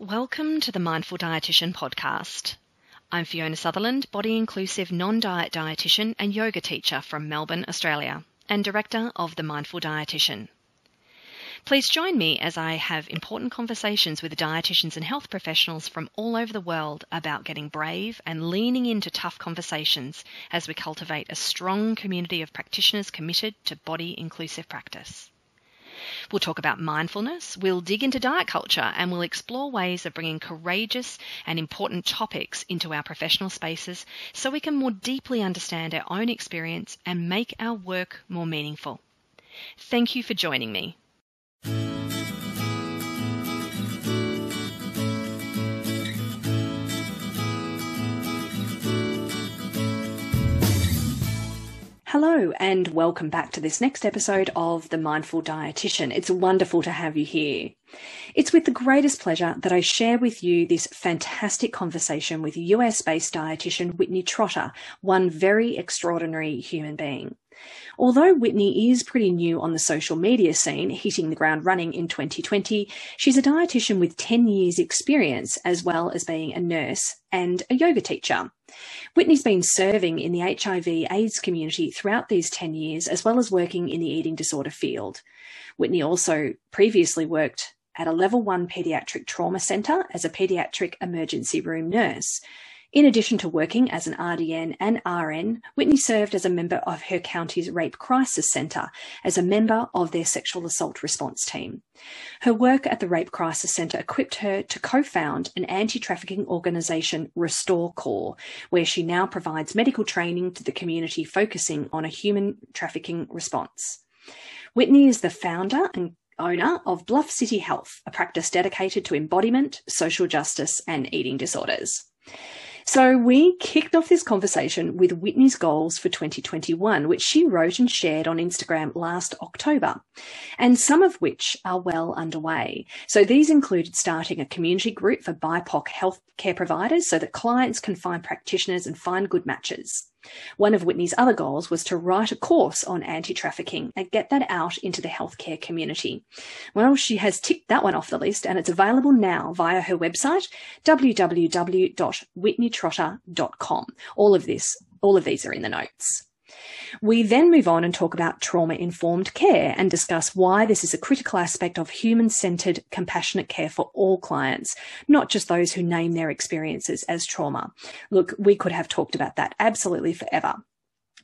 Welcome to the Mindful Dietitian podcast. I'm Fiona Sutherland, body inclusive non diet dietitian and yoga teacher from Melbourne, Australia, and director of The Mindful Dietitian. Please join me as I have important conversations with dietitians and health professionals from all over the world about getting brave and leaning into tough conversations as we cultivate a strong community of practitioners committed to body inclusive practice. We'll talk about mindfulness, we'll dig into diet culture, and we'll explore ways of bringing courageous and important topics into our professional spaces so we can more deeply understand our own experience and make our work more meaningful. Thank you for joining me. Hello, and welcome back to this next episode of The Mindful Dietitian. It's wonderful to have you here. It's with the greatest pleasure that I share with you this fantastic conversation with US based dietitian Whitney Trotter, one very extraordinary human being. Although Whitney is pretty new on the social media scene, hitting the ground running in 2020, she's a dietitian with 10 years experience as well as being a nurse and a yoga teacher. Whitney's been serving in the HIV AIDS community throughout these 10 years, as well as working in the eating disorder field. Whitney also previously worked at a level one pediatric trauma centre as a pediatric emergency room nurse. In addition to working as an RDN and RN, Whitney served as a member of her county's Rape Crisis Centre as a member of their sexual assault response team. Her work at the Rape Crisis Centre equipped her to co found an anti trafficking organisation, Restore Corps, where she now provides medical training to the community focusing on a human trafficking response. Whitney is the founder and owner of Bluff City Health, a practice dedicated to embodiment, social justice, and eating disorders. So we kicked off this conversation with Whitney's goals for 2021, which she wrote and shared on Instagram last October, and some of which are well underway. So these included starting a community group for BIPOC healthcare providers so that clients can find practitioners and find good matches. One of Whitney's other goals was to write a course on anti trafficking and get that out into the healthcare community. Well, she has ticked that one off the list and it's available now via her website, www.whitneytrotter.com. All of this, all of these are in the notes. We then move on and talk about trauma informed care and discuss why this is a critical aspect of human centered, compassionate care for all clients, not just those who name their experiences as trauma. Look, we could have talked about that absolutely forever.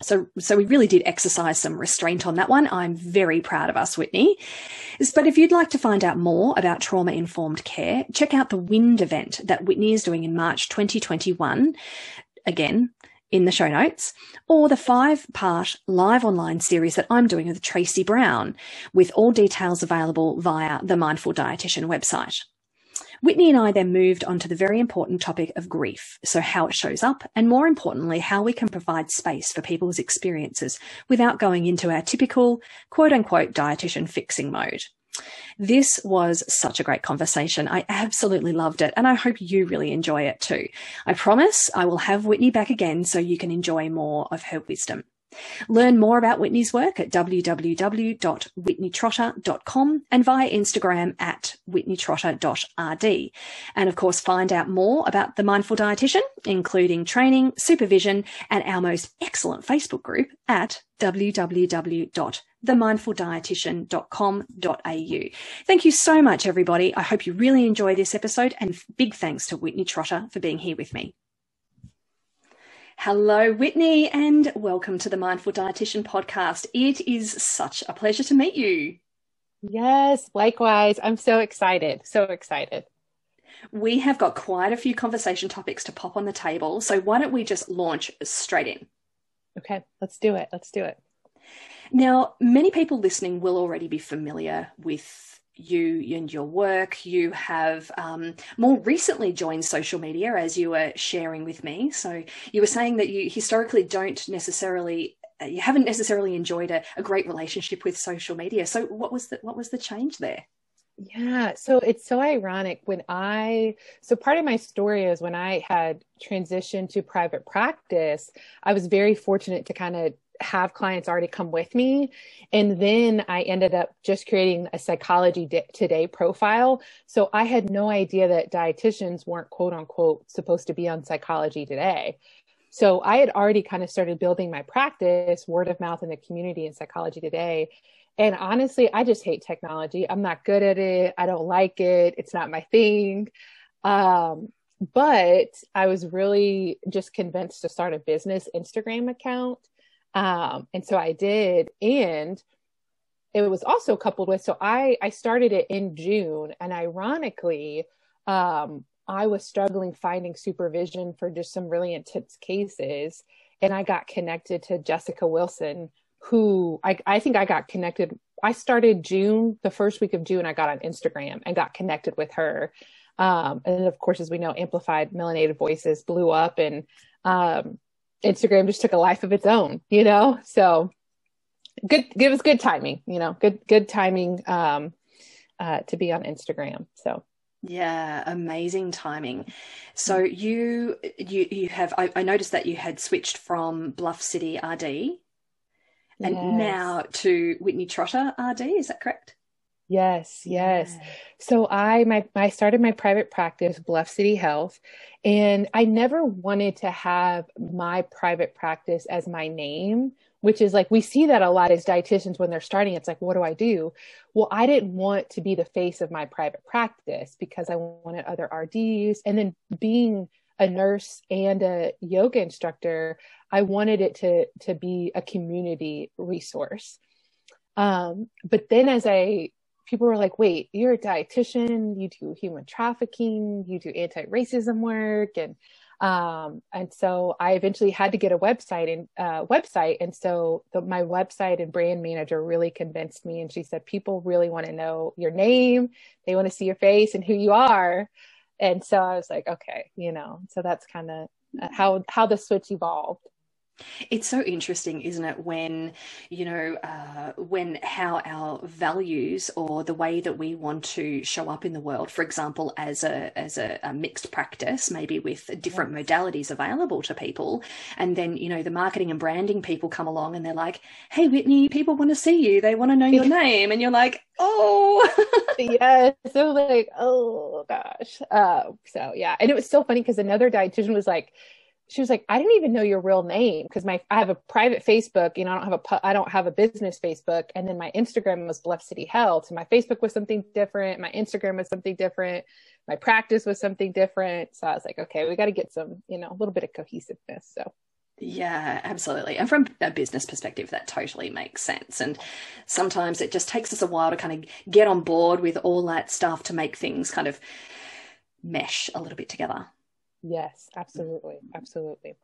So, so we really did exercise some restraint on that one. I'm very proud of us, Whitney. But if you'd like to find out more about trauma informed care, check out the WIND event that Whitney is doing in March 2021. Again, in the show notes, or the five part live online series that I'm doing with Tracy Brown, with all details available via the Mindful Dietitian website. Whitney and I then moved on to the very important topic of grief. So, how it shows up, and more importantly, how we can provide space for people's experiences without going into our typical quote unquote dietitian fixing mode. This was such a great conversation. I absolutely loved it, and I hope you really enjoy it too. I promise I will have Whitney back again so you can enjoy more of her wisdom. Learn more about Whitney's work at www.whitneytrotter.com and via Instagram at whitneytrotter.rd. And of course, find out more about the Mindful Dietitian, including training, supervision, and our most excellent Facebook group at www.themindfuldietitian.com.au. Thank you so much, everybody. I hope you really enjoy this episode, and big thanks to Whitney Trotter for being here with me. Hello, Whitney, and welcome to the Mindful Dietitian podcast. It is such a pleasure to meet you. Yes, likewise. I'm so excited. So excited. We have got quite a few conversation topics to pop on the table. So, why don't we just launch straight in? Okay, let's do it. Let's do it. Now, many people listening will already be familiar with you and your work. You have um, more recently joined social media, as you were sharing with me. So you were saying that you historically don't necessarily, uh, you haven't necessarily enjoyed a, a great relationship with social media. So what was the what was the change there? Yeah, so it's so ironic when I so part of my story is when I had transitioned to private practice, I was very fortunate to kind of have clients already come with me. And then I ended up just creating a psychology today profile. So I had no idea that dietitians weren't quote unquote supposed to be on psychology today. So I had already kind of started building my practice, word of mouth in the community in psychology today. And honestly, I just hate technology. I'm not good at it. I don't like it. It's not my thing. Um, but I was really just convinced to start a business Instagram account um, and so I did. And it was also coupled with, so I, I started it in June and ironically, um, I was struggling finding supervision for just some really intense cases. And I got connected to Jessica Wilson, who I, I think I got connected. I started June, the first week of June, I got on Instagram and got connected with her. Um, and of course, as we know, Amplified Melanated Voices blew up and um, Instagram just took a life of its own, you know? So good, it was good timing, you know, good, good timing, um, uh, to be on Instagram. So. Yeah, amazing timing. So you you you have I, I noticed that you had switched from Bluff City RD and yes. now to Whitney Trotter RD, is that correct? Yes, yes. So I my I started my private practice, Bluff City Health, and I never wanted to have my private practice as my name, which is like we see that a lot as dietitians when they're starting. It's like, what do I do? Well, I didn't want to be the face of my private practice because I wanted other RDs, and then being a nurse and a yoga instructor, I wanted it to to be a community resource. Um, but then as I people were like, wait, you're a dietitian, you do human trafficking, you do anti-racism work. And, um, and so I eventually had to get a website and, uh, website. And so the, my website and brand manager really convinced me. And she said, people really want to know your name. They want to see your face and who you are. And so I was like, okay, you know, so that's kind of how, how the switch evolved. It's so interesting, isn't it, when, you know, uh, when how our values or the way that we want to show up in the world, for example, as a as a, a mixed practice, maybe with different modalities available to people, and then you know the marketing and branding people come along and they're like, "Hey, Whitney, people want to see you. They want to know your name," and you're like, "Oh, yeah." So like, oh gosh. Uh, so yeah, and it was so funny because another dietitian was like she was like, I didn't even know your real name because my I have a private Facebook, you know, I don't have a I don't have a business Facebook, and then my Instagram was Bluff City Health. So my Facebook was something different, my Instagram was something different, my practice was something different. So I was like, okay, we got to get some, you know, a little bit of cohesiveness. So. Yeah, absolutely. And from a business perspective, that totally makes sense. And sometimes it just takes us a while to kind of get on board with all that stuff to make things kind of mesh a little bit together. Yes, absolutely. Absolutely.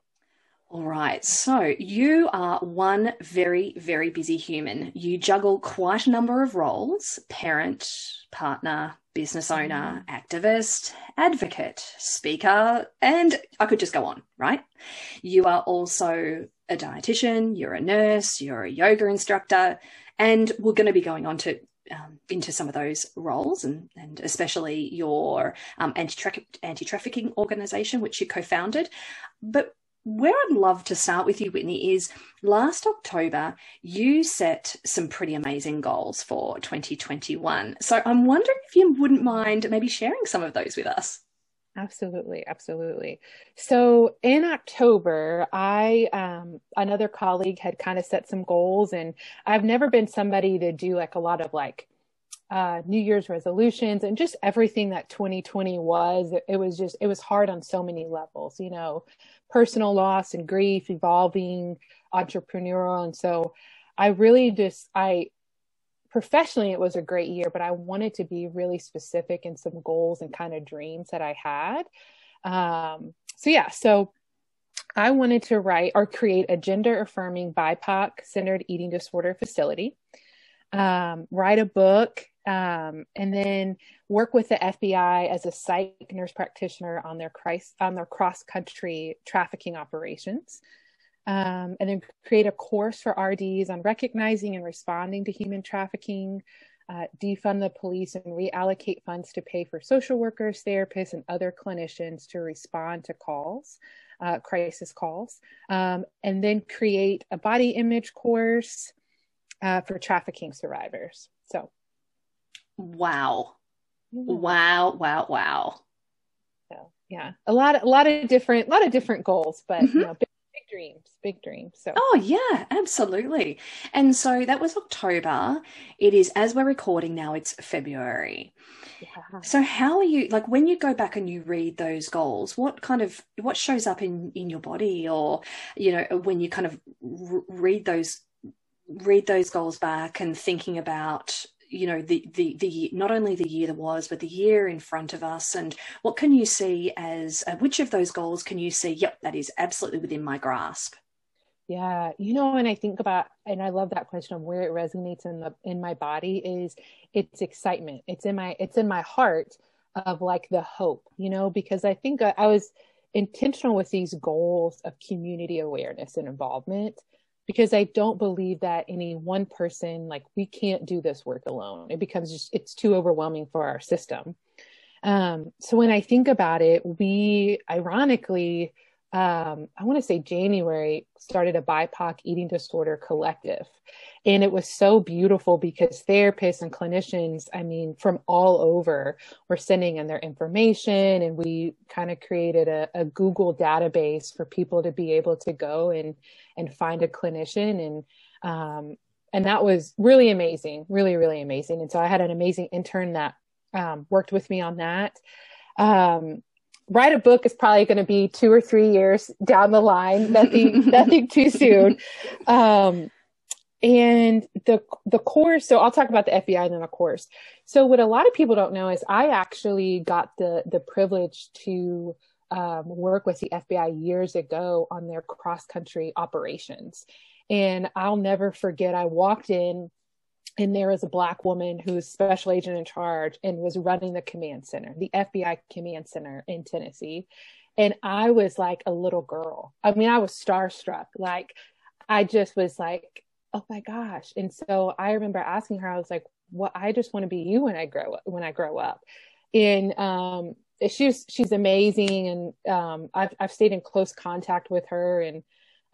All right. So you are one very, very busy human. You juggle quite a number of roles parent, partner, business owner, mm. activist, advocate, speaker, and I could just go on, right? You are also a dietitian, you're a nurse, you're a yoga instructor, and we're going to be going on to um, into some of those roles and, and especially your um, anti trafficking organization, which you co founded. But where I'd love to start with you, Whitney, is last October, you set some pretty amazing goals for 2021. So I'm wondering if you wouldn't mind maybe sharing some of those with us. Absolutely, absolutely. So in October, I um, another colleague had kind of set some goals, and I've never been somebody to do like a lot of like uh, New Year's resolutions and just everything that 2020 was. It, it was just it was hard on so many levels, you know, personal loss and grief, evolving, entrepreneurial, and so I really just I professionally it was a great year but i wanted to be really specific in some goals and kind of dreams that i had. Um, so yeah so i wanted to write or create a gender affirming bipoc centered eating disorder facility um, write a book um, and then work with the FBI as a psych nurse practitioner on their on their cross country trafficking operations um, and then create a course for RDs on recognizing and responding to human trafficking, uh, defund the police and reallocate funds to pay for social workers, therapists, and other clinicians to respond to calls. uh, crisis calls, um, and then create a body image course uh, for trafficking survivors. So, wow, wow, wow, wow. So yeah, a lot, a lot of different, a lot of different goals, but mm-hmm. you know, big, dreams, big dreams. So. Oh yeah, absolutely. And so that was October. It is as we're recording now. It's February. Yeah. So how are you like when you go back and you read those goals? What kind of what shows up in in your body, or you know when you kind of read those read those goals back and thinking about you know the the the not only the year that was but the year in front of us. And what can you see as uh, which of those goals can you see yep that is absolutely within my grasp? Yeah you know when i think about and i love that question of where it resonates in the in my body is it's excitement. It's in my it's in my heart of like the hope you know because i think I, I was intentional with these goals of community awareness and involvement because I don't believe that any one person, like we can't do this work alone. It becomes just, it's too overwhelming for our system. Um, so when I think about it, we ironically, um, I want to say January started a BIPOC eating disorder collective. And it was so beautiful because therapists and clinicians, I mean, from all over were sending in their information. And we kind of created a, a Google database for people to be able to go and, and find a clinician. And, um, and that was really amazing, really, really amazing. And so I had an amazing intern that um, worked with me on that. Um, write a book is probably going to be two or three years down the line. Nothing, nothing too soon. Um, and the the course. So I'll talk about the FBI and then the course. So what a lot of people don't know is I actually got the the privilege to um, work with the FBI years ago on their cross country operations. And I'll never forget. I walked in and there was a black woman who was special agent in charge and was running the command center, the FBI command center in Tennessee. And I was like a little girl. I mean, I was starstruck. Like, I just was like, oh my gosh. And so I remember asking her, I was like, well, I just want to be you when I grow up, when I grow up. And, um, she's, she's amazing. And, um, I've, I've stayed in close contact with her and,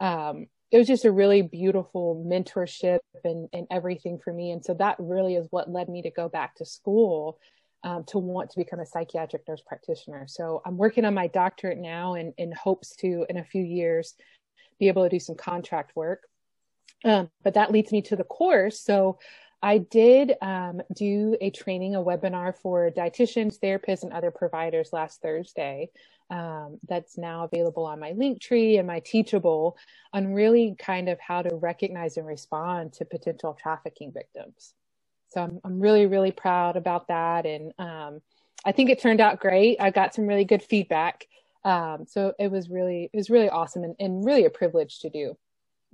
um, it was just a really beautiful mentorship and, and everything for me. And so that really is what led me to go back to school um, to want to become a psychiatric nurse practitioner. So I'm working on my doctorate now and in hopes to, in a few years, be able to do some contract work. Um, but that leads me to the course. So I did um, do a training, a webinar for dietitians, therapists, and other providers last Thursday um, that's now available on my Linktree and my Teachable on really kind of how to recognize and respond to potential trafficking victims. So I'm, I'm really, really proud about that. And um, I think it turned out great. I got some really good feedback. Um, so it was really, it was really awesome and, and really a privilege to do.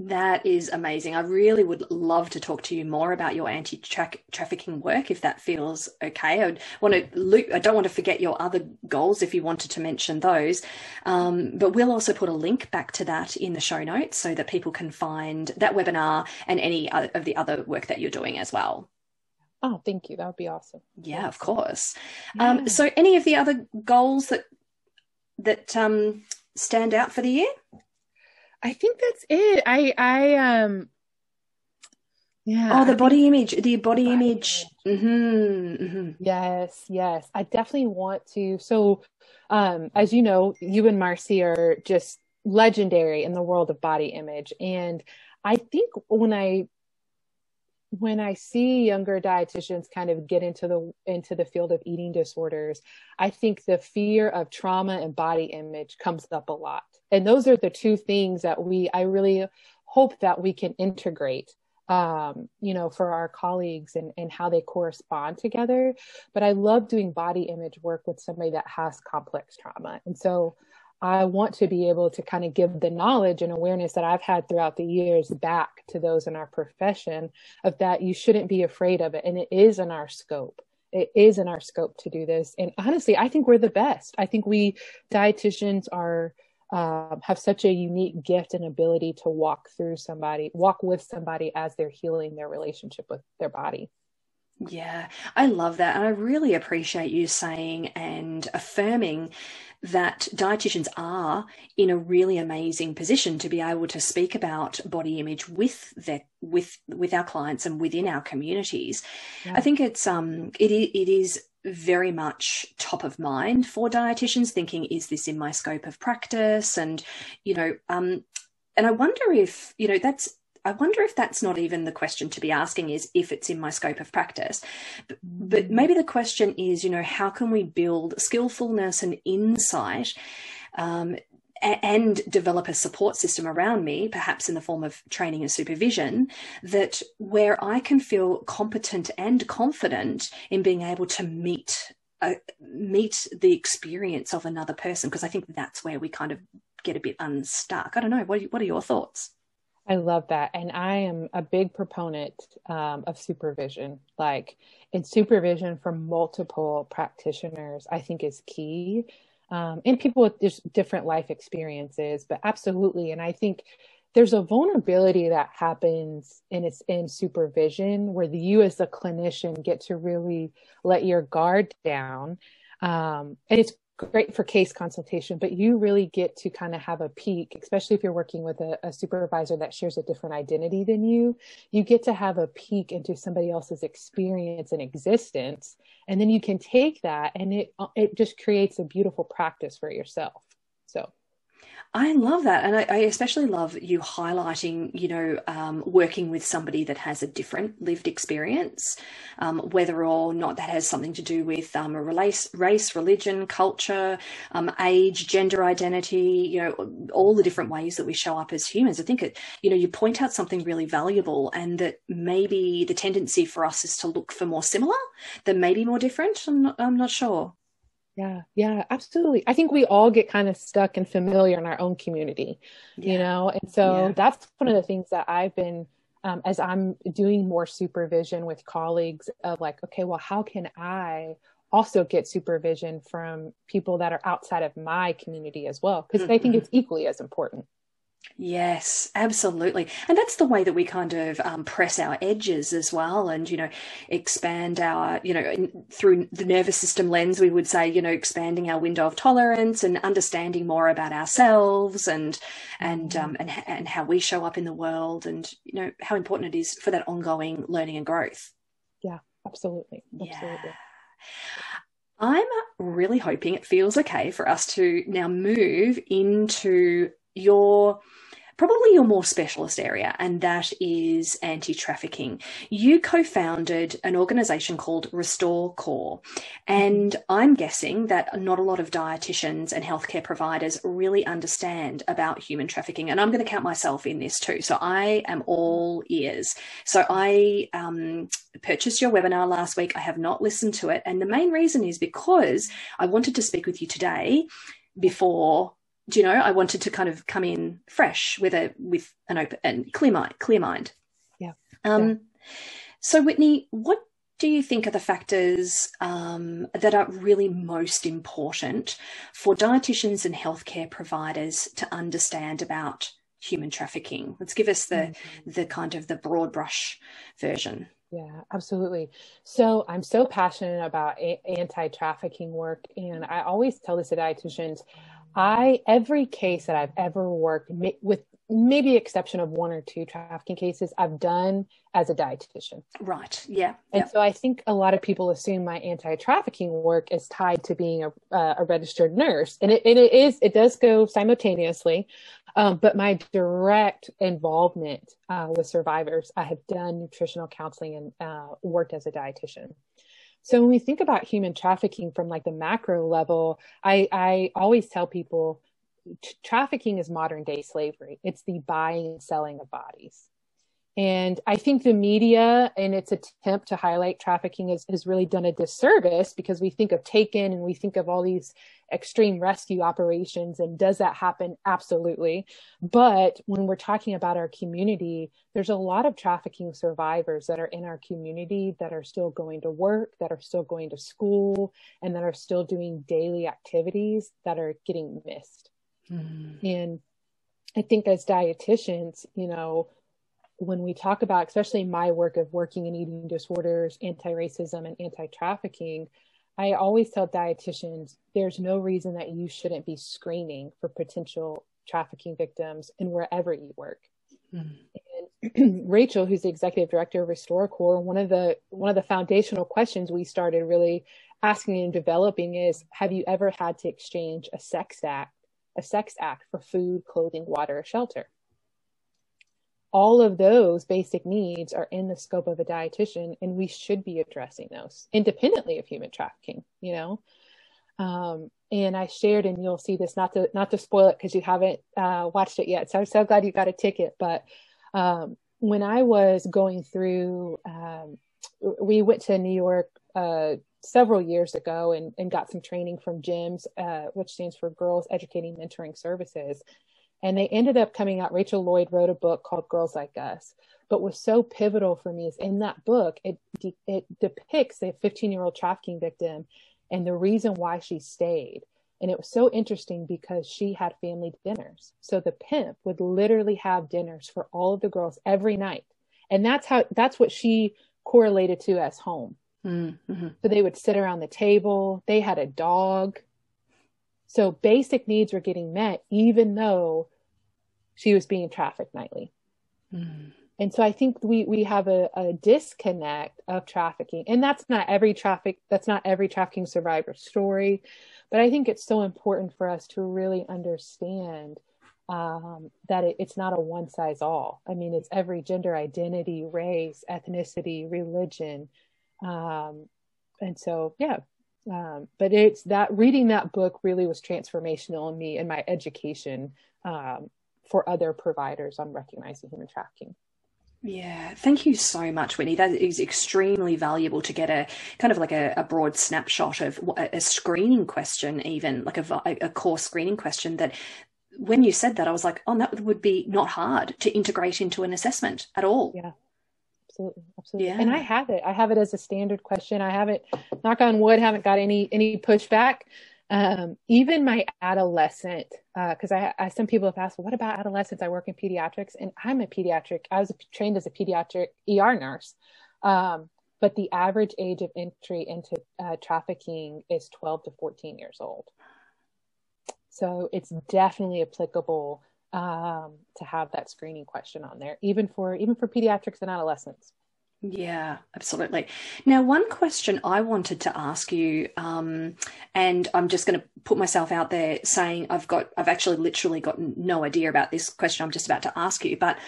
That is amazing. I really would love to talk to you more about your anti trafficking work if that feels okay. I want to loop, I don't want to forget your other goals if you wanted to mention those. Um, but we'll also put a link back to that in the show notes so that people can find that webinar and any of the other work that you're doing as well. Oh, thank you. That would be awesome. Yeah, of course. Yeah. Um, so any of the other goals that that um, stand out for the year? I think that's it. I I um yeah. Oh, the body image, the body, image. Mm-hmm, mm-hmm. Yes, yes. I definitely want to. So, um, as you know, you and Marci are just legendary in the world of body image, and I think when I when I see younger dietitians kind of get into the into the field of eating disorders, I think the fear of trauma and body image comes up a lot. And those are the two things that we I really hope that we can integrate um, you know, for our colleagues and, and how they correspond together. But I love doing body image work with somebody that has complex trauma. And so I want to be able to kind of give the knowledge and awareness that I've had throughout the years back to those in our profession of that you shouldn't be afraid of it. And it is in our scope. It is in our scope to do this. And honestly, I think we're the best. I think we dietitians are, um, have such a unique gift and ability to walk through somebody, walk with somebody as they're healing their relationship with their body. Yeah, I love that. And I really appreciate you saying and affirming that dietitians are in a really amazing position to be able to speak about body image with their with with our clients and within our communities. Yeah. I think it's um it it is very much top of mind for dietitians thinking is this in my scope of practice and you know um and i wonder if you know that's I wonder if that's not even the question to be asking is if it's in my scope of practice. But, but mm-hmm. maybe the question is, you know, how can we build skillfulness and insight um, and develop a support system around me, perhaps in the form of training and supervision, that where I can feel competent and confident in being able to meet uh, meet the experience of another person, because I think that's where we kind of get a bit unstuck. I don't know. What are, what are your thoughts? I love that. And I am a big proponent um, of supervision. Like, in supervision from multiple practitioners, I think is key um, and people with just different life experiences, but absolutely. And I think there's a vulnerability that happens and it's in supervision where the, you as a clinician get to really let your guard down. Um, and it's great for case consultation, but you really get to kind of have a peek, especially if you're working with a, a, supervisor that shares a different identity than you. You get to have a peek into somebody else's experience and existence, and then you can take that, and it uh, it just creates a beautiful practice for yourself. I love that. And I, I, especially love you highlighting, you know, um, working with somebody that has a different lived experience, um, whether or not that has something to do with um, a race, race, religion, culture, um, age, gender identity, you know, all the different ways that we show up as humans. I think, it, you know, you point out something really valuable and that maybe the tendency for us is to look for more similar than maybe more different. I'm not, I'm not sure. Yeah, yeah, absolutely. I think we all get kind of stuck and familiar in our own community, yeah. you know, and so yeah. that's one of the things that I've been, um, as I'm doing more supervision with colleagues of like, okay, well, how can I also get supervision from people that are outside of my community as well? Because mm-hmm. I think mm-hmm. it's equally as important. Yes, absolutely. And that's the way that we kind of um, press our edges as well and, you know, expand our, you know, in, through the nervous system lens, we would say, you know, expanding our window of tolerance and understanding more about ourselves and, and, um, and, and how we show up in the world and, you know, how important it is for that ongoing learning and growth. Yeah, absolutely. Absolutely. Yeah. I'm really hoping it feels okay for us to now move into your probably your more specialist area, and that is anti trafficking. You co founded an organization called Restore Corps, and I'm guessing that not a lot of dietitians and healthcare providers really understand about human trafficking. And I'm going to count myself in this too. So I am all ears. So I um, purchased your webinar last week. I have not listened to it. And the main reason is because I wanted to speak with you today before do you know i wanted to kind of come in fresh with a with an open and clear mind clear mind yeah um yeah. so whitney what do you think are the factors um, that are really most important for dietitians and healthcare providers to understand about human trafficking let's give us the mm-hmm. the kind of the broad brush version yeah, absolutely. So I'm so passionate about a- anti-trafficking work, and I always tell this to dietitians. I every case that I've ever worked with maybe exception of one or two trafficking cases I've done as a dietitian. Right. Yeah. And so I think a lot of people assume my anti-trafficking work is tied to being a, uh, a registered nurse, and it, and it is. It does go simultaneously, um, but my direct involvement uh, with survivors, I have done nutritional counseling and uh, worked as a dietitian. So when we think about human trafficking from like the macro level, I, I always tell people trafficking is modern day slavery. It's the buying and selling of bodies. And I think the media, in its attempt to highlight trafficking, has, has really done a disservice because we think of Taken and we think of all these extreme rescue operations. And does that happen? Absolutely. But when we're talking about our community, there's a lot of trafficking survivors that are in our community that are still going to work, that are still going to school, and that are still doing daily activities that are getting missed. Mm-hmm. And I think as dietitians, you know, when we talk about, especially my work of working in eating disorders, anti racism, and anti trafficking, I always tell dietitians there's no reason that you shouldn't be screening for potential trafficking victims and wherever you work. Mm. And Rachel, who's the executive director of RestoreCorps, one of the one of the foundational questions we started really asking and developing is have you ever had to exchange a sex act a sex act for food, clothing, water, or shelter? All of those basic needs are in the scope of a dietitian, and we should be addressing those independently of human trafficking, you know? Um, and I shared, and you'll see this not to not to spoil it because you haven't uh, watched it yet. So I'm so glad you got a ticket. But um, when I was going through, um, we went to New York uh, several years ago and, and got some training from GEMS, uh, which stands for Girls Educating Mentoring Services. And they ended up coming out. Rachel Lloyd wrote a book called Girls Like Us. But was so pivotal for me is in that book, it de- it depicts a 15 year old trafficking victim and the reason why she stayed. And it was so interesting because she had family dinners. So the pimp would literally have dinners for all of the girls every night. And that's how, that's what she correlated to as home. Mm-hmm. So they would sit around the table. They had a dog. So basic needs were getting met, even though she was being trafficked nightly. Mm. And so I think we we have a, a disconnect of trafficking, and that's not every traffic. That's not every trafficking survivor story, but I think it's so important for us to really understand um, that it, it's not a one size all. I mean, it's every gender identity, race, ethnicity, religion, um, and so, yeah. Um, but it's that reading that book really was transformational in me and my education um, for other providers on recognizing human trafficking. Yeah, thank you so much, Whitney. That is extremely valuable to get a kind of like a, a broad snapshot of a, a, screening question, even like a, a core screening question that when you said that, I was like, oh, that would be not hard to integrate into an assessment at all. Yeah absolutely absolutely yeah. and i have it i have it as a standard question i haven't knock on wood haven't got any any pushback um, even my adolescent because uh, I, I some people have asked well, what about adolescents? I work in pediatrics and i'm a pediatric i was trained as a pediatric er nurse. Um, but the average age of entry into uh, trafficking is 12 to 14 years old. So it's definitely applicable um, to have that screening question on there, even for even for pediatrics and adolescents. Yeah, absolutely. Now, one question I wanted to ask you, um, and I'm just going to put myself out there saying I've got, I've actually literally got no idea about this question I'm just about to ask you. But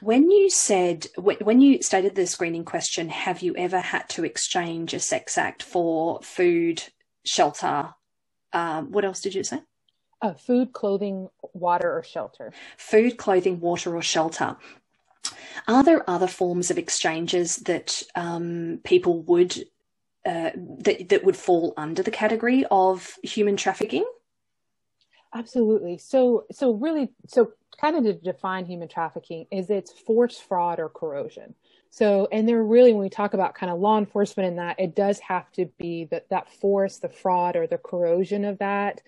when you said, when you stated the screening question, have you ever had to exchange a sex act for food, shelter? Um, what else did you say? Uh, food, clothing, water, or shelter. Food, clothing, water, or shelter. Are there other forms of exchanges that um, people would uh, that that would fall under the category of human trafficking? Absolutely. So, so really, so kind of to define human trafficking is it's force, fraud, or coercion. So, and they're really, when we talk about kind of law enforcement and that, it does have to be that that force, the fraud, or the coercion of that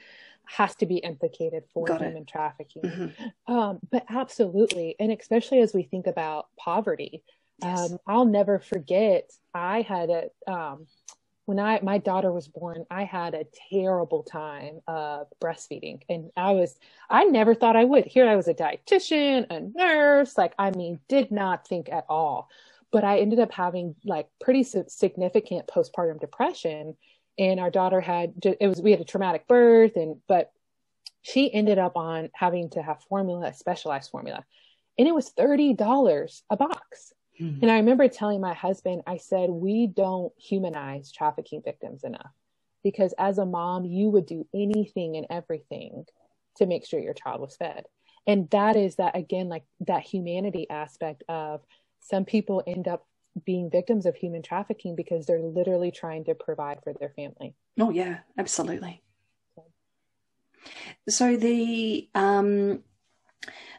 has to be implicated for Got human it. trafficking. Mm-hmm. Um, but absolutely, and especially as we think about poverty, yes. um, I'll never forget. I had a um, when I my daughter was born, I had a terrible time of breastfeeding, and I was I never thought I would. Here I was a dietitian, a nurse, like I mean, did not think at all. But I ended up having like pretty significant postpartum depression and our daughter had it was we had a traumatic birth and but she ended up on having to have formula a specialized formula and it was $30 a box mm-hmm. and i remember telling my husband i said we don't humanize trafficking victims enough because as a mom you would do anything and everything to make sure your child was fed and that is that again like that humanity aspect of some people end up being victims of human trafficking because they're literally trying to provide for their family. Oh yeah, absolutely. So the um,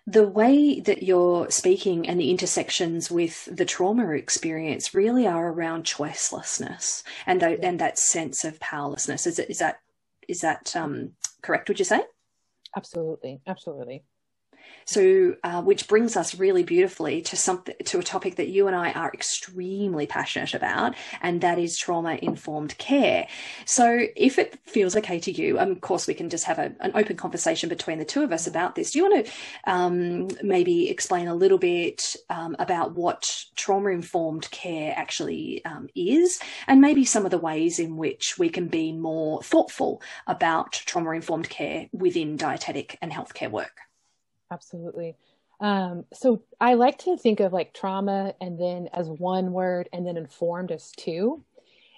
the way that you're speaking and the intersections with the trauma experience really are around choicelessness and th- and that sense of powerlessness. Is it is that is that um, correct? Would you say? Absolutely, absolutely. So, uh, which brings us really beautifully to something to a topic that you and I are extremely passionate about, and that is trauma informed care. So, if it feels okay to you, of course, we can just have a, an open conversation between the two of us about this. Do you want to um, maybe explain a little bit um, about what trauma informed care actually um, is, and maybe some of the ways in which we can be more thoughtful about trauma informed care within dietetic and healthcare work? Absolutely. Um, so I like to think of like trauma and then as one word and then informed as two.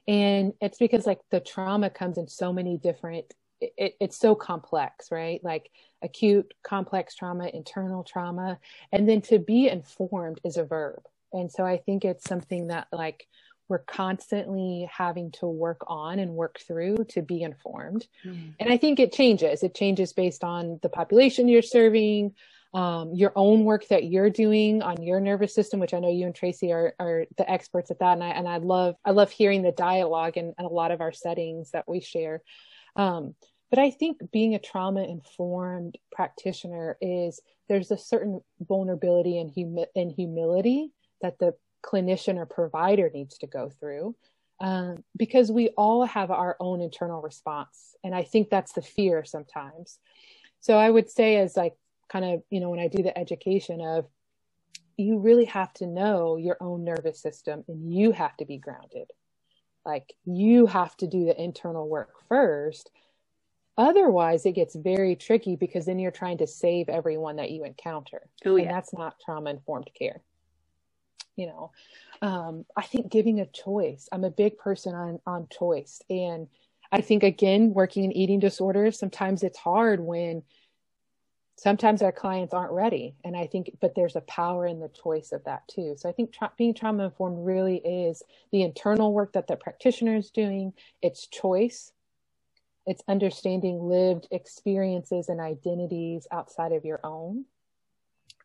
And it's because like the trauma comes in so many different, it, it's so complex, right? Like acute, complex trauma, internal trauma. And then to be informed is a verb. And so I think it's something that like we're constantly having to work on and work through to be informed. Mm. And I think it changes. It changes based on the population you're serving, um, your own work that you're doing on your nervous system, which I know you and Tracy are, are the experts at that. And I, and I love, I love hearing the dialogue and in a lot of our settings that we share. Um, but I think being a trauma informed practitioner is there's a certain vulnerability and, humi- and humility that the clinician or provider needs to go through um, because we all have our own internal response. And i think that's the fear sometimes. So i would say as like kind of you know when i do the education of you really have to know your own nervous system and you have to be grounded. Like you have to do the internal work first. Otherwise it gets very tricky because then you're trying to save everyone that you encounter. Oh, yeah. and that's not trauma informed care you know um, i think giving a choice i'm a big person on on choice. And i think again working in eating disorders sometimes it's hard when sometimes our clients aren't ready. And i think but there's a power in the choice of that too. So i think tra- being trauma informed really is the internal work that the practitioner is doing. It's choice. It's understanding lived experiences and identities outside of your own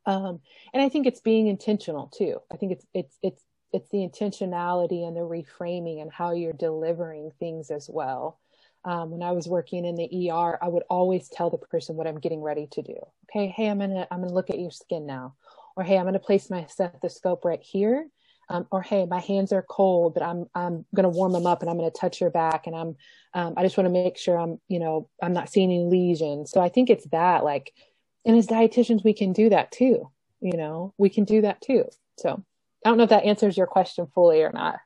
um, and I think it's being intentional too. I think it's it's it's it's the intentionality and the reframing and how you're delivering things as well. Um, when I was working in the ER, I would always tell the person what I'm getting ready to do. Okay, hey, I'm gonna I'm gonna look at your skin now, or hey, I'm gonna place my stethoscope right here, um, or hey, my hands are cold, but I'm I'm gonna warm them up and I'm gonna touch your back, and I'm um, I just want to make sure I'm you know I'm not seeing any lesions. So I think it's that like and as dietitians we can do that too you know we can do that too so i don't know if that answers your question fully or not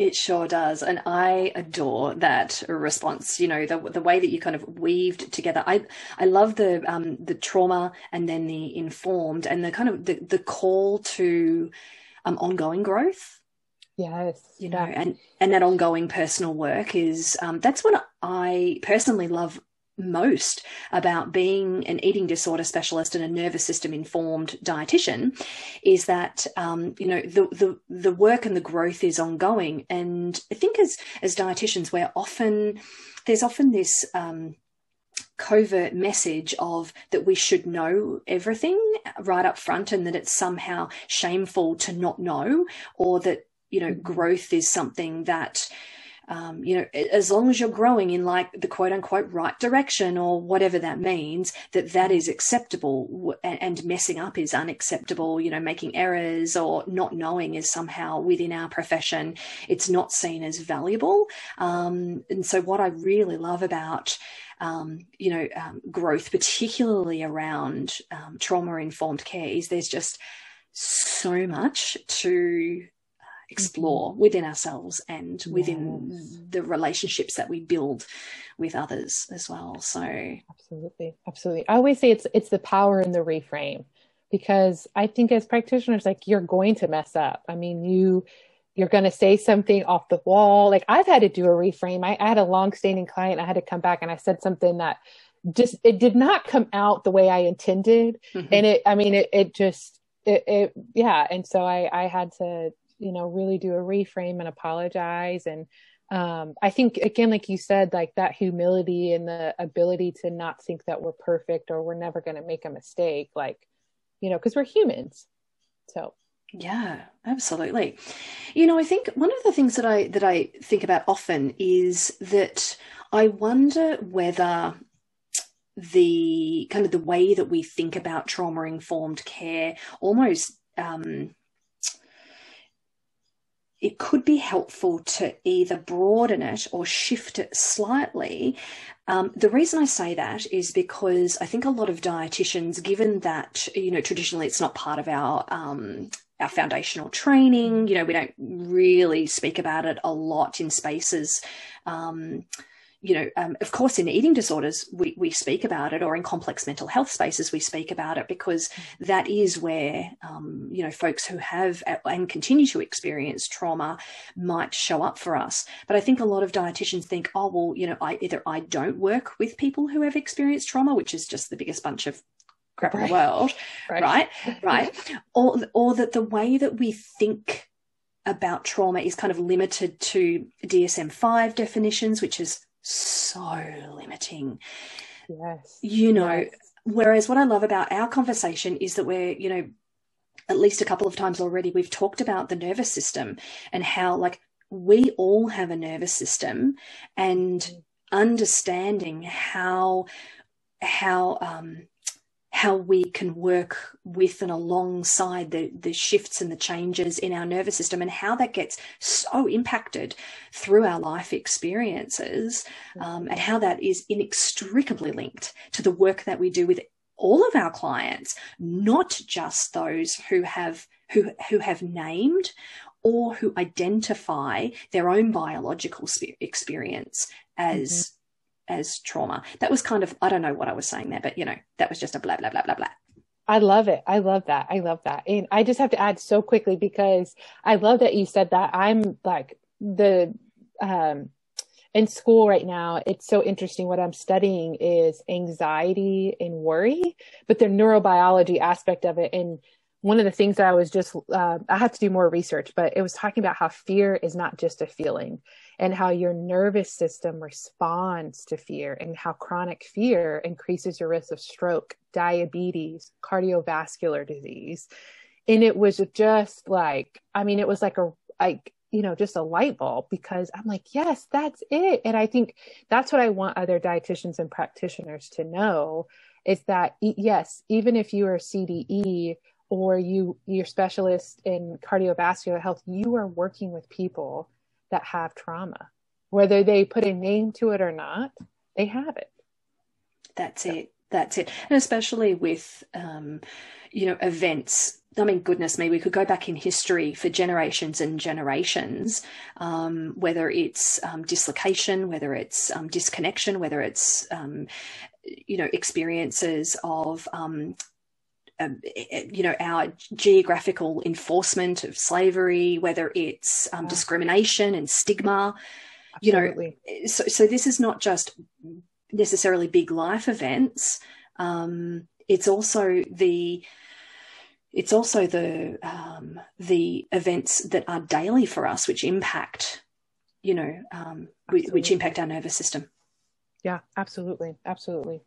it sure does. And I adore that response, you know, the the way that you kind of weaved together. I I love the um the trauma and then the informed and the kind of the, the call to um ongoing growth. Yes. You know, and and that ongoing personal work is um that's what I personally love most about being an eating disorder specialist and a nervous system informed dietitian is that um, you know the, the the work and the growth is ongoing. And i think as as dietitians we're often there's often this um, covert message of that we should know everything right up front and that it's somehow shameful to not know or that you know growth is something that um, you know, as long as you're growing in like the quote unquote right direction or whatever that means, that that is acceptable and messing up is unacceptable. You know, making errors or not knowing is somehow within our profession, it's not seen as valuable. Um, and so, what I really love about um, you know, um, growth, particularly around um, trauma informed care, is there's just so much to explore within ourselves and within yes. the relationships that we build with others as well. So absolutely. Absolutely. I always say it's it's the power in the reframe because i think as practitioners like you're going to mess up. I mean you you're going to say something off the wall. Like i've had to do a reframe. I, I had a long standing client. I had to come back and i said something that just it did not come out the way i intended. Mm-hmm. and it i mean it, it just it, it yeah. And so i i had to you know really do a reframe and apologize and um, I think again, like you said, like that humility and the ability to not think that we're perfect or we're never going to make a mistake, like, you know, because we're humans. So yeah, absolutely. You know, I think one of the things that I that I think about often is that I wonder whether the kind of the way that we think about trauma informed care almost um, it could be helpful to either broaden it or shift it slightly. Um, the reason I say that is because I think a lot of dietitians, given that you know traditionally it's not part of our um, our foundational training, you know we don't really speak about it a lot in spaces. Um, you know, um, of course, in eating disorders, we, we speak about it, or in complex mental health spaces, we speak about it because that is where, um, you know, folks who have and continue to experience trauma might show up for us. But I think a lot of dietitians think, oh, well, you know, I either I don't work with people who have experienced trauma, which is just the biggest bunch of crap right. in the world, right, right, right. or, or that the way that we think about trauma is kind of limited to DSM 5 definitions, which is so limiting. Yes. You know, yes. whereas what I love about our conversation is that we're, you know, at least a couple of times already, we've talked about the nervous system and how, like, we all have a nervous system and mm. understanding how how um, how we can work with and alongside the, the shifts and the changes in our nervous system and how that gets so impacted through our life experiences um, and how that is inextricably linked to the work that we do with all of our clients not just those who have who who have named or who identify their own biological experience as mm-hmm as trauma. That was kind of, I don't know what I was saying there, but you know, that was just a blah, blah, blah, blah, blah. I love it. I love that. I love that. And I just have to add so quickly because I love that you said that. I'm like the, um, in school right now, it's so interesting. What I'm studying is anxiety and worry, but the neurobiology aspect of it. And one of the things that I was just, uh, I had to do more research, but it was talking about how fear is not just a feeling and how your nervous system responds to fear and how chronic fear increases your risk of stroke, diabetes, cardiovascular disease. And it was just like, I mean, it was like a, like, you know, just a light bulb because I'm like, yes, that's it. And I think that's what I want other dietitians and practitioners to know is that, yes, even if you are CDE, or you you're specialist in cardiovascular health you are working with people that have trauma. Whether they put a name to it or not they have it. That's it. That's it. And especially with um, you know events. I mean, goodness me, we could go back in history for generations and generations, um, whether it's um, dislocation, whether it's um, disconnection, whether it's, um, you know, experiences of um, um, you know, our geographical enforcement of slavery, whether it's um, discrimination and stigma, Absolutely. you know, so, so this is not just necessarily big life events. Um, it's also the it's also the um, the events that are daily for us, which impact, you know, um, which impact our nervous system. Yeah, absolutely, absolutely.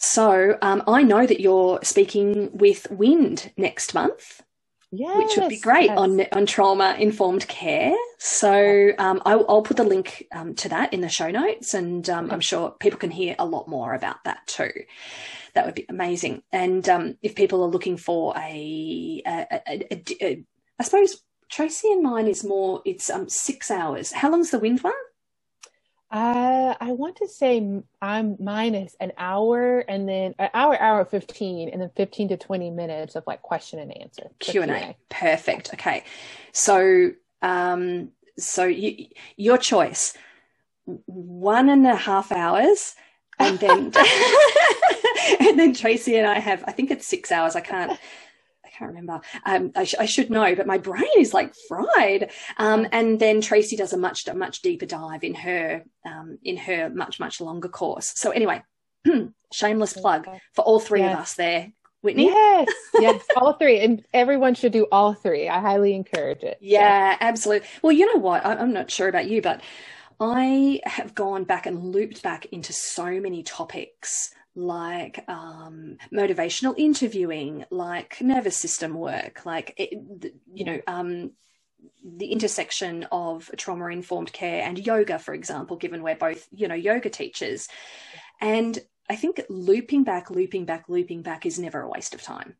So um, I know that you're speaking with WIND next month. Yes, which would be great yes. on on trauma informed care. So um, I, will put the link um, to that in the show notes, and um, I'm sure people can hear a lot more about that too. That would be amazing. And um, if people are looking for a, a, a, a, I suppose Tracy and mine is more. It's um, six hours. How long's the WIND one? Uh, I want to say I'm minus an hour and then an hour, hour 15, and then 15 to 20 minutes of like question and answer. Q and A. Perfect. Okay. So, um, so you, your choice, one and a half hours and then, and then Tracy and I have, I think it's six hours. I can't, can't remember. Um, I, sh- I, should know, but my brain is like fried. Um, and then Tracy does a much a much deeper dive in her um, in her much much longer course. So anyway, shameless plug for all three yes. of us there. Whitney? Yes, yes, all three. And everyone should do all three. I highly encourage it. Yeah, absolutely. Well, you know what? I, I'm not sure about you, but I have gone back and looped back into so many topics like um, motivational interviewing, like nervous system work, like, you know, um, the intersection of trauma informed care and yoga, for example, given we're both, you know, yoga teachers. And I think looping back, looping back, looping back is never a waste of time.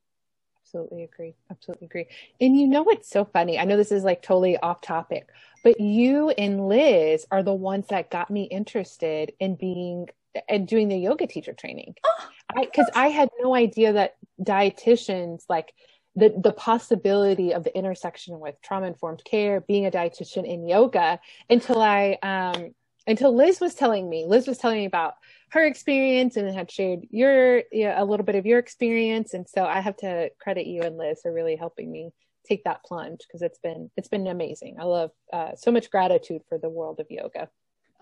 Absolutely agree. Absolutely agree. And you know what's so funny? I know this is like totally off topic, but you and Liz are the ones that got me interested in being and doing the yoga teacher training. Oh, I because I had no idea that dietitians like the the possibility of the intersection with trauma informed care, being a dietitian in yoga until I um until Liz was telling me. Liz was telling me about her experience and had shared your you know, a little bit of your experience and so i have to credit you and liz for really helping me take that plunge because it's been it's been amazing i love uh, so much gratitude for the world of yoga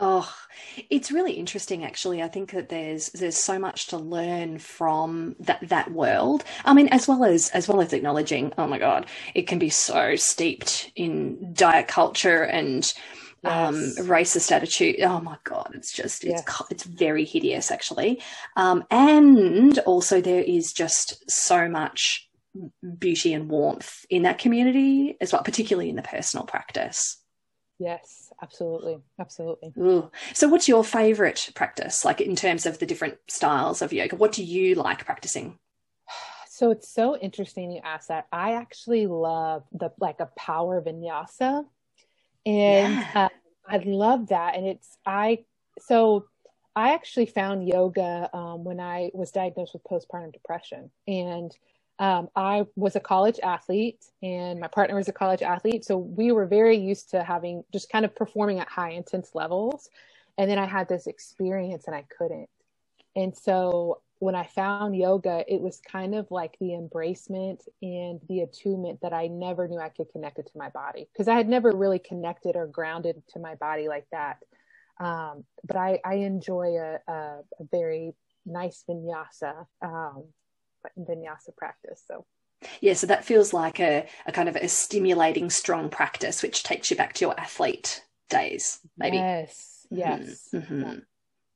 Oh, it's really interesting actually. I think that there's there's so much to learn from that that world. I mean, as well as as well as acknowledging, oh my god, it can be so steeped in diet culture and um, yes. um, racist attitude. Oh my god, it's just it's yeah. it's very hideous actually. Um, and also there is just so much beauty and warmth in that community as well, particularly in the personal practice. Yes, absolutely, absolutely. Ooh. So, what's your favorite practice, like in terms of the different styles of yoga? What do you like practicing? So it's so interesting you ask that. I actually love the like a power vinyasa and yeah. uh, I love that. And it's I so I actually found yoga um, when I was diagnosed with postpartum depression, and um, I was a college athlete, and my partner was a college athlete, so we were very used to having just kind of performing at high intense levels. And then I had this experience, and I couldn't. And so when I found yoga, it was kind of like the embracement and the attunement that I never knew I could connect it to my body because I had never really connected or grounded to my body like that. Um, but I, I enjoy a, a, a, very nice vinyasa, um, vinyasa practice. So. Yeah, so that feels like a, a kind of a stimulating, strong practice, which takes you back to your athlete days, maybe. Yes, yes. Mm-hmm. Mm-hmm.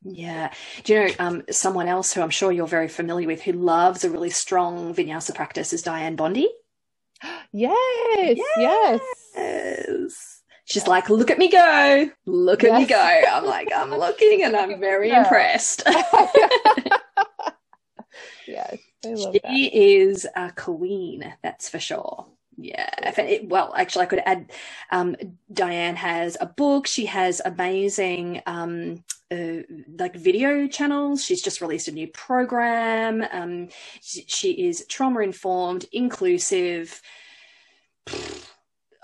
Yeah. Do you know um, someone else who I'm sure you're very familiar with who loves a really strong vinyasa practice is Dianne Bondy? yes, yes. Yes. She's like, look at me go. Look at yes. me go. I'm like, I'm looking and I'm very impressed. yes. She that. is a queen, that's for sure. Yeah. It, well, actually, I could add um, Dianne has a book. She has amazing um, uh, like video channels. She's just released a new program. Um, she, she, is trauma informed, inclusive.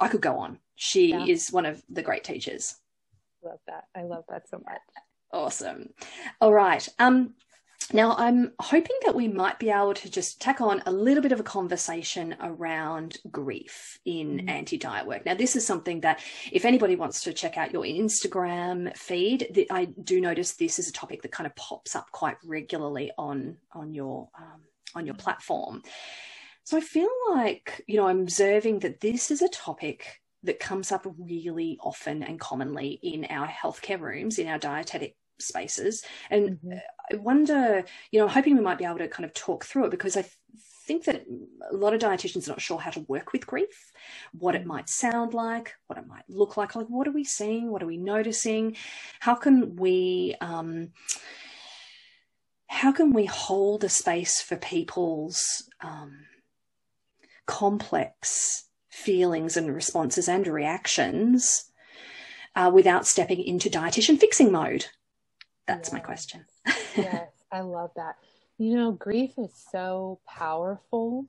I could go on. She yeah. is one of the great teachers. Love that. I love that so much. Awesome. All right. Um, now, I'm hoping that we might be able to just tack on a little bit of a conversation around grief in mm. anti diet work. Now, this is something that, if anybody wants to check out your Instagram feed, I do notice this is a topic that kind of pops up quite regularly on on your um, on your mm. platform. So I feel like you know I'm observing that this is a topic that comes up really often and commonly in our healthcare rooms, in our dietetic spaces. And mm-hmm. I wonder, you know, I'm hoping we might be able to kind of talk through it because I th- think that a lot of dietitians are not sure how to work with grief, what it mm. might sound like, what it might look like. Like, what are we seeing? What are we noticing? How can we, um, how can we hold a space for people's um, complex feelings and responses and reactions uh, without stepping into dietitian fixing mode? That's my question. yes, I love that. You know, grief is so powerful.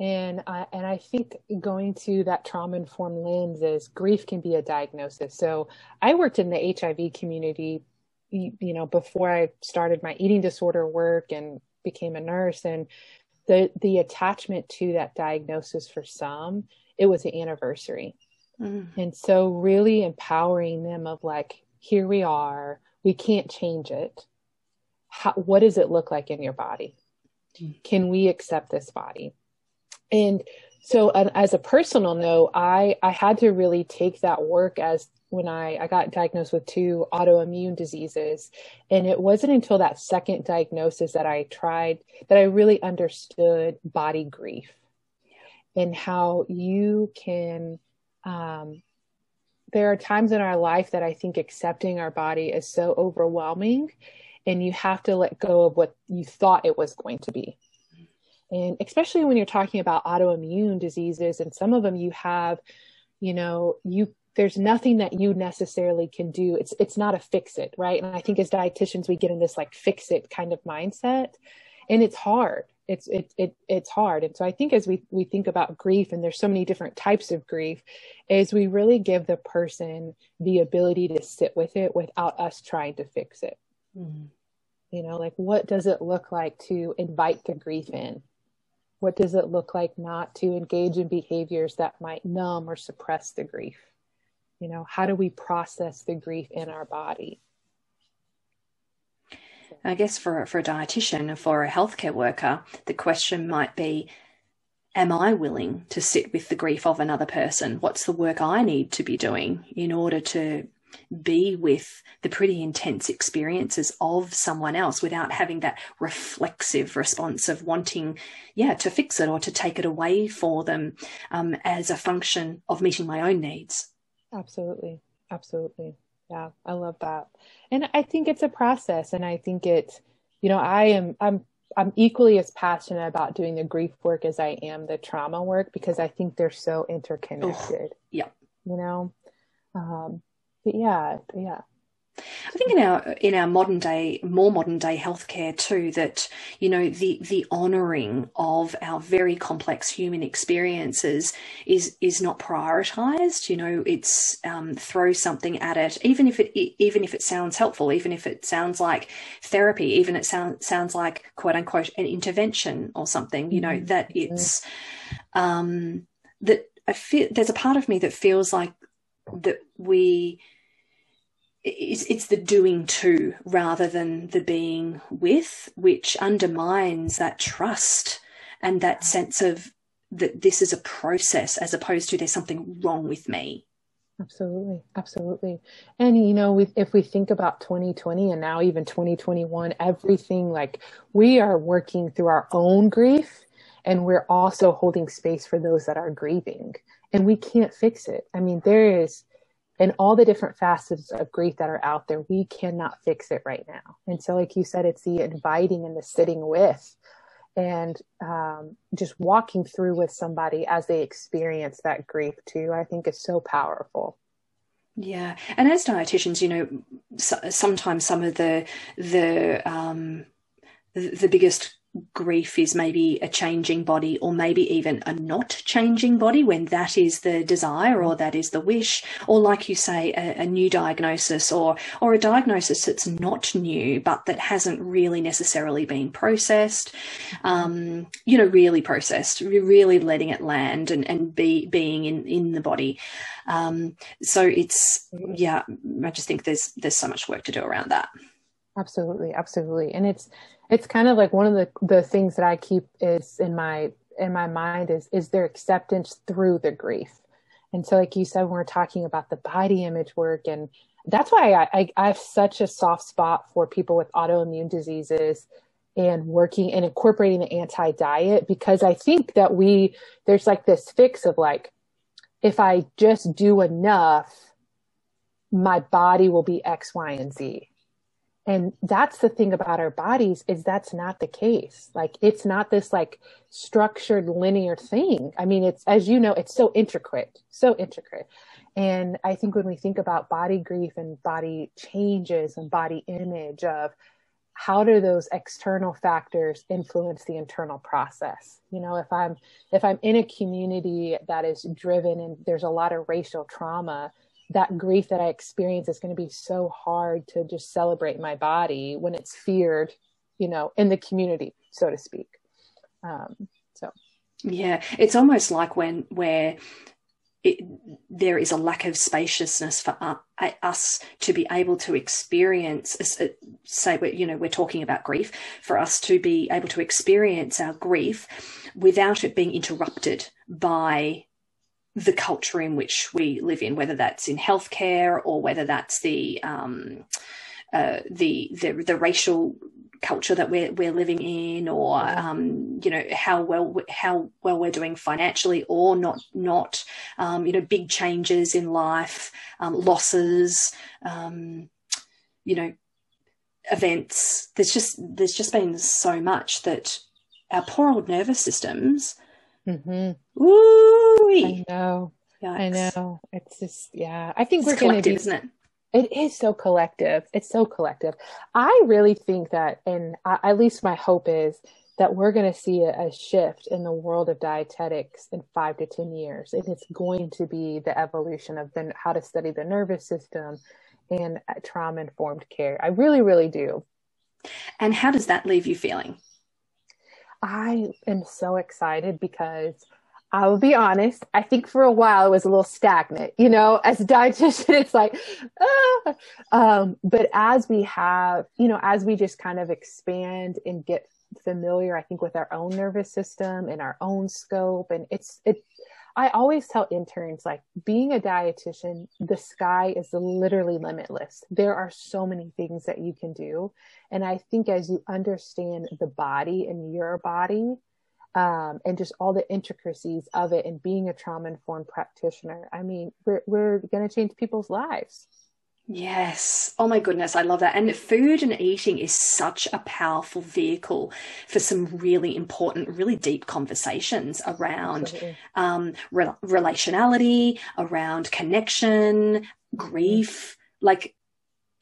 And I, and I think going to that trauma informed lens is grief can be a diagnosis. So I worked in the HIV community, you, know, before I started my eating disorder work and became a nurse. And the, the attachment to that diagnosis for some, it was an anniversary. Mm. And so really empowering them of like, here we are, we can't change it. How, what does it look like in your body? Can we accept this body? And so, uh, as a personal note, I I had to really take that work as when I I got diagnosed with two autoimmune diseases, and it wasn't until that second diagnosis that I tried that I really understood body grief and how you can um, there are times in our life that I think accepting our body is so overwhelming. and you have to let go of what you thought it was going to be. And especially when you're talking about autoimmune diseases, and some of them you have, you know, you there's nothing that you necessarily can do. It's it's not a fix it, right? And I think as dietitians we get in this like fix it kind of mindset, and it's hard. It's it it it's hard. And so I think as we we think about grief, and there's so many different types of grief, is we really give the person the ability to sit with it without us trying to fix it. Mm-hmm. You know, like what does it look like to invite the grief in? What does it look like not to engage in behaviors that might numb or suppress the grief? You know, how do we process the grief in our body? I guess for, for a dietitian, or for a healthcare worker, the question might be Am I willing to sit with the grief of another person? What's the work I need to be doing in order to be with the pretty intense experiences of someone else without having that reflexive response of wanting, yeah, to fix it or to take it away for them um, as a function of meeting my own needs. Absolutely. Absolutely. Yeah, I love that. And I think it's a process and I think it's, you know, I am, I'm, I'm equally as passionate about doing the grief work as I am the trauma work because I think they're so interconnected. Oh, yeah. You know, um, but yeah, yeah. I think in our in our modern day, more modern day healthcare too, that you know the the honouring of our very complex human experiences is is not prioritised. You know, it's um, throw something at it, even if it even if it sounds helpful, even if it sounds like therapy, even it sounds sounds like quote unquote an intervention or something. You know mm-hmm. that it's um, that I feel there's a part of me that feels like that we it's, it's the doing to rather than the being with, which undermines that trust and that sense of that this is a process as opposed to there's something wrong with me. Absolutely, absolutely. And you know, if we think about 2020 and now even 2021, everything like we are working through our own grief and we're also holding space for those that are grieving and we can't fix it. I mean, there is and all the different facets of grief that are out there, we cannot fix it right now. And so, like you said, it's the inviting and the sitting with and um, just walking through with somebody as they experience that grief too, I think is so powerful. Yeah, and as dietitians, you know, so, sometimes some of the the um, the, the biggest grief is maybe a changing body or maybe even a not changing body when that is the desire or that is the wish. Or like you say a, a, new diagnosis or or a diagnosis that's not new but that hasn't really necessarily been processed. Um, you know really processed really letting it land and and be being in in the body. Um, so it's yeah i just think there's there's so much work to do around that. Absolutely absolutely. And it's it's kind of like one of the the things that I keep is in my in my mind is is their acceptance through the grief. And so, like you said, when we're talking about the body image work, and that's why I, I, I have such a soft spot for people with autoimmune diseases and working and incorporating the anti diet because I think that we there's like this fix of like if I just do enough, my body will be X, Y, and Z and that's the thing about our bodies is that's not the case. Like it's not this like structured linear thing. I mean it's as you know it's so intricate so intricate. And i think when we think about body grief and body changes and body image of how do those external factors influence the internal process? You know if i'm if i'm in a community that is driven and there's a lot of racial trauma that grief that I experience is going to be so hard to just celebrate my body when it's feared, you know, in the community, so to speak. Um, so, yeah, it's almost like when where it, there is a lack of spaciousness for uh, us to be able to experience, uh, say, you know, we're talking about grief, for us to be able to experience our grief without it being interrupted by the culture in which we live in, whether that's in healthcare or whether that's the um, uh, the, the the racial culture that we're we're living in, or um, you know how well how well we're doing financially, or not not um, you know big changes in life, um, losses, um, you know events. There's just there's just been so much that our poor old nervous systems. Mm-hmm. Ooh, I know. Yikes. I know. It's just yeah. I think it's we're going to be, isn't it? It is so collective. It's so collective. I really think that, and I, at least my hope is that we're going to see a, a, shift in the world of dietetics in five to 10 years. And it's going to be the evolution of the, how to study the nervous system and trauma informed care. I really, really do. And how does that leave you feeling? I am so excited because I will be honest. I think for a while it was a little stagnant. You know, as a dietitian, it's like, ah. um, but as we have, you know, as we just kind of expand and get familiar, I think, with our own nervous system and our own scope, and it's it. I always tell interns like being a dietitian, the sky is literally limitless. There are so many things that you can do, and I think as you understand the body and your body um, and just all the intricacies of it and being a trauma informed practitioner. I mean, we're, we're going to change people's lives. Yes. Oh my goodness. I love that. And food and eating is such a powerful vehicle for some really important, really deep conversations around um, re- relationality, around connection, grief. Like,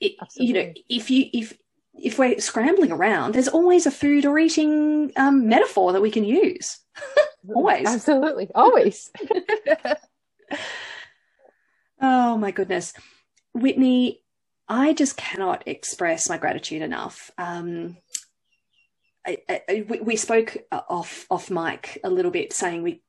it, you know, if you, if, if we're scrambling around, there's always a food or eating um, metaphor that we can use. always. Absolutely. Always. oh my goodness. Whitney, I just cannot express my gratitude enough. Um, I, I, we spoke uh, off off mic a little bit, saying we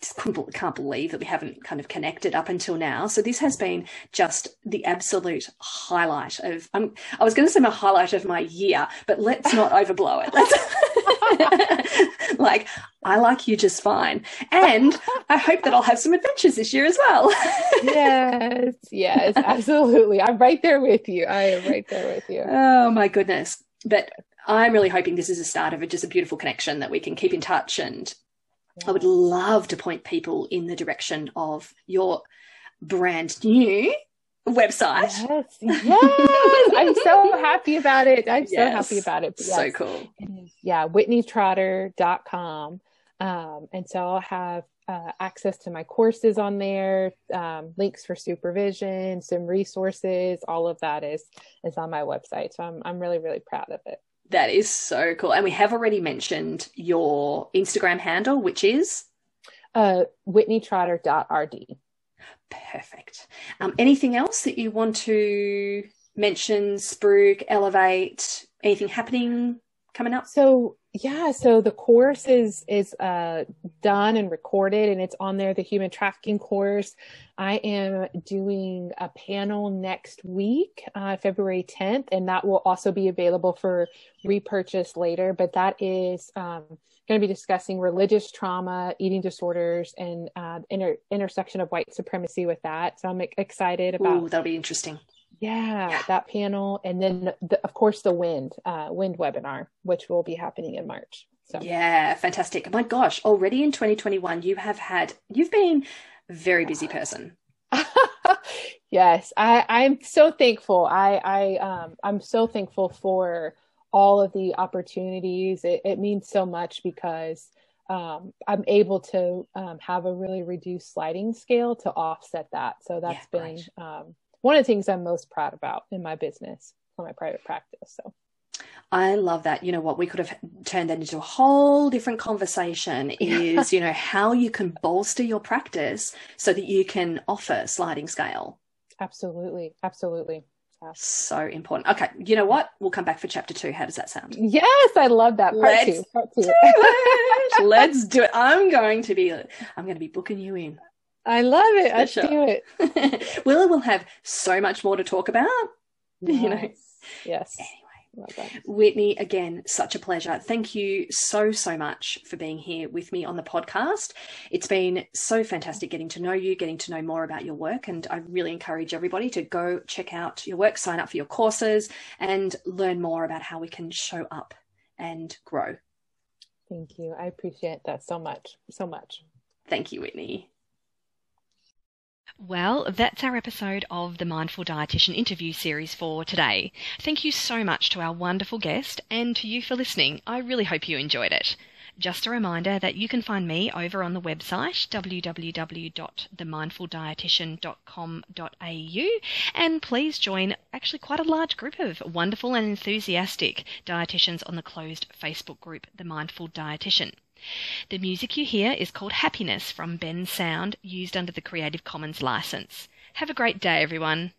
can't believe that we haven't kind of connected up until now. So this has been just the absolute highlight of. Um, I was going to say my highlight of my year, but let's not overblow it. Like I like you just fine, and I hope that I'll have some adventures this year as well. yes, yes, absolutely. I'm right there with you. I am right there with you. Oh my goodness! But I'm really hoping this is a start of a, just a beautiful connection that we can keep in touch. And I would love to point people in the direction of your brand new website. Yes, yes. I'm so happy about it. I'm yes. so happy about it. Yes, so cool. Yeah, whitneytrotter.com. Um, and so I'll have uh, access to my courses on there, um, links for supervision, some resources. All of that is is on my website. So I'm I'm really really proud of it. That is so cool. And we have already mentioned your Instagram handle, which is uh, whitneytrotter.rd. Perfect. Um, anything else that you want to mention, spruik, elevate, anything happening coming up? So yeah, so the course is is uh, done and recorded, and it's on there. The human trafficking course. I am doing a panel next week, uh, February 10th, and that will also be available for repurchase later. But that is um, going to be discussing religious trauma, eating disorders, and uh, inter- intersection of white supremacy with that. So I'm excited about. Ooh, that'll be interesting yeah, that panel, and then the, of course the WIND uh, WIND webinar, which will be happening in March. So yeah, fantastic! My gosh, already in 2021, you have had you've been a very busy person. yes, I I'm so thankful. I I um I'm so thankful for all of the opportunities. It, it means so much because um, I'm able to um, have a really reduced sliding scale to offset that. So that's yeah, been right. um, one of the things I'm most proud about in my business for my private practice. So I love that. You know what? We could have turned that into a whole different conversation is, you know, how you can bolster your practice so that you can offer sliding scale. Absolutely. Absolutely. So important. Okay. You know what? We'll come back for chapter two. How does that sound? Yes. I love that. Part Let's two. Part two. Do Let's do it. I'm going to be, I'm going to be booking you in. I love it. Let's do it. Willa will have so much more to talk about. Yes. You know. Yes. Anyway, Whitney, again, such a pleasure. Thank you so, so much for being here with me on the podcast. It's been so fantastic getting to know you, getting to know more about your work. And I really encourage everybody to go check out your work, sign up for your courses, and learn more about how we can show up and grow. Thank you. I appreciate that so much. So much. Thank you, Whitney. Well, that's our episode of the Mindful Dietitian interview series for today. Thank you so much to our wonderful guest and to you for listening. I really hope you enjoyed it. Just a reminder that you can find me over on the website www.themindfuldietitian.com.au and please join actually quite a large group of wonderful and enthusiastic dietitians on the closed Facebook group The Mindful Dietitian. The music you hear is called Happiness from Bensound, used under the Creative Commons license. Have a great day, everyone.